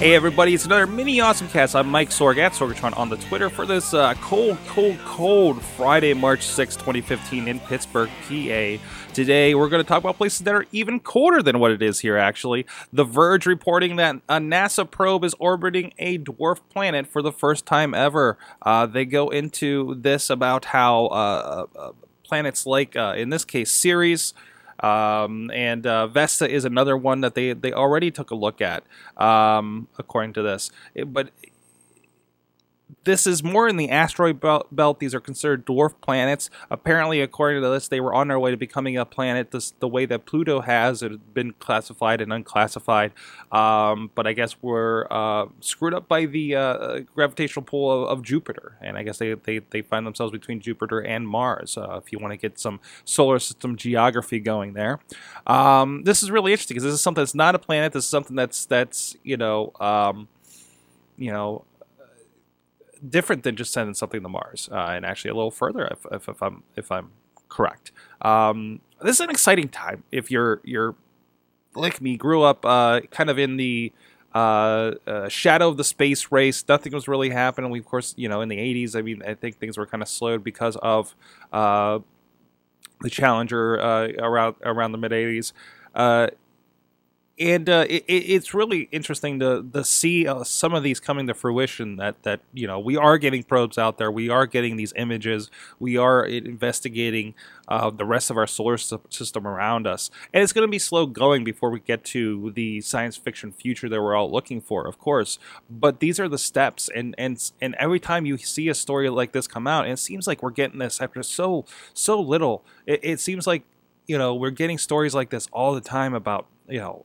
Hey everybody, it's another mini awesome cast. I'm Mike Sorg at Sorgatron on the Twitter for this uh, cold, cold, cold Friday, March 6, 2015 in Pittsburgh, PA. Today we're going to talk about places that are even colder than what it is here, actually. The Verge reporting that a NASA probe is orbiting a dwarf planet for the first time ever. Uh, they go into this about how uh, uh planets like, uh, in this case, Ceres, um, and uh, Vesta is another one that they they already took a look at, um, according to this. It, but this is more in the asteroid belt. These are considered dwarf planets. Apparently, according to this, they were on their way to becoming a planet this, the way that Pluto has. It had been classified and unclassified. Um, but I guess we're uh, screwed up by the uh, gravitational pull of, of, Jupiter. And I guess they, they, they find themselves between Jupiter and Mars, uh, if you want to get some solar system geography going there. Um, this is really interesting because this is something that's not a planet. This is something that's, that's you know, um, you know, different than just sending something to Mars, uh, and actually a little further if, if, if I'm if I'm correct. Um, this is an exciting time if you're you're like me, grew up uh, kind of in the uh, uh, shadow of the space race. Nothing was really happening. We, of course, you know, in the 80s, I mean, I think things were kind of slowed because of uh, the Challenger uh, around around the mid 80s. Uh, and uh, it, it's really interesting to to see uh, some of these coming to fruition. That that you know we are getting probes out there, we are getting these images, we are investigating uh, the rest of our solar system around us, and it's going to be slow going before we get to the science fiction future that we're all looking for, of course. But these are the steps, and and and every time you see a story like this come out, it seems like we're getting this after so so little. It, it seems like you know we're getting stories like this all the time about you know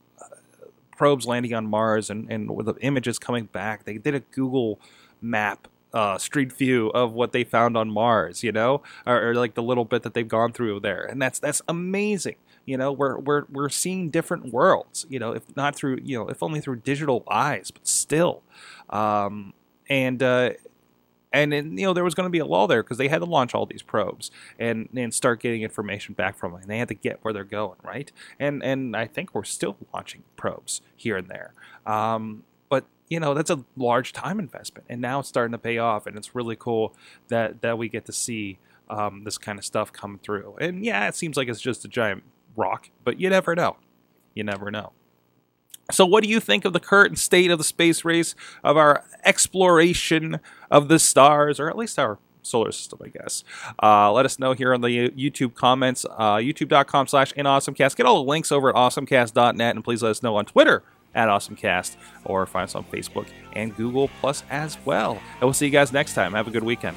probes landing on Mars and, and the images coming back. They did a Google map uh, street view of what they found on Mars, you know, or, or, like the little bit that they've gone through there, and that's that's amazing. You know, we're we're we're seeing different worlds. You know, if not through you know, if only through digital eyes, but still, um, and uh, and you know there was going to be a lull there because they had to launch all these probes and and start getting information back from them. And they had to get where they're going, right? And and I think we're still launching probes here and there. Um, but you know that's a large time investment, and now it's starting to pay off, and it's really cool that that we get to see um, this kind of stuff come through. And yeah, it seems like it's just a giant rock, but you never know. You never know. So, what do you think of the current state of the space race, of our exploration of the stars, or at least our solar system, I guess. Uh, let us know here on the YouTube comments, uh, youtube.com slash inawesomecast. Get all the links over at awesomecast.net, and please let us know on Twitter at awesomecast, or find us on Facebook and Google Plus as well. And we'll see you guys next time. Have a good weekend.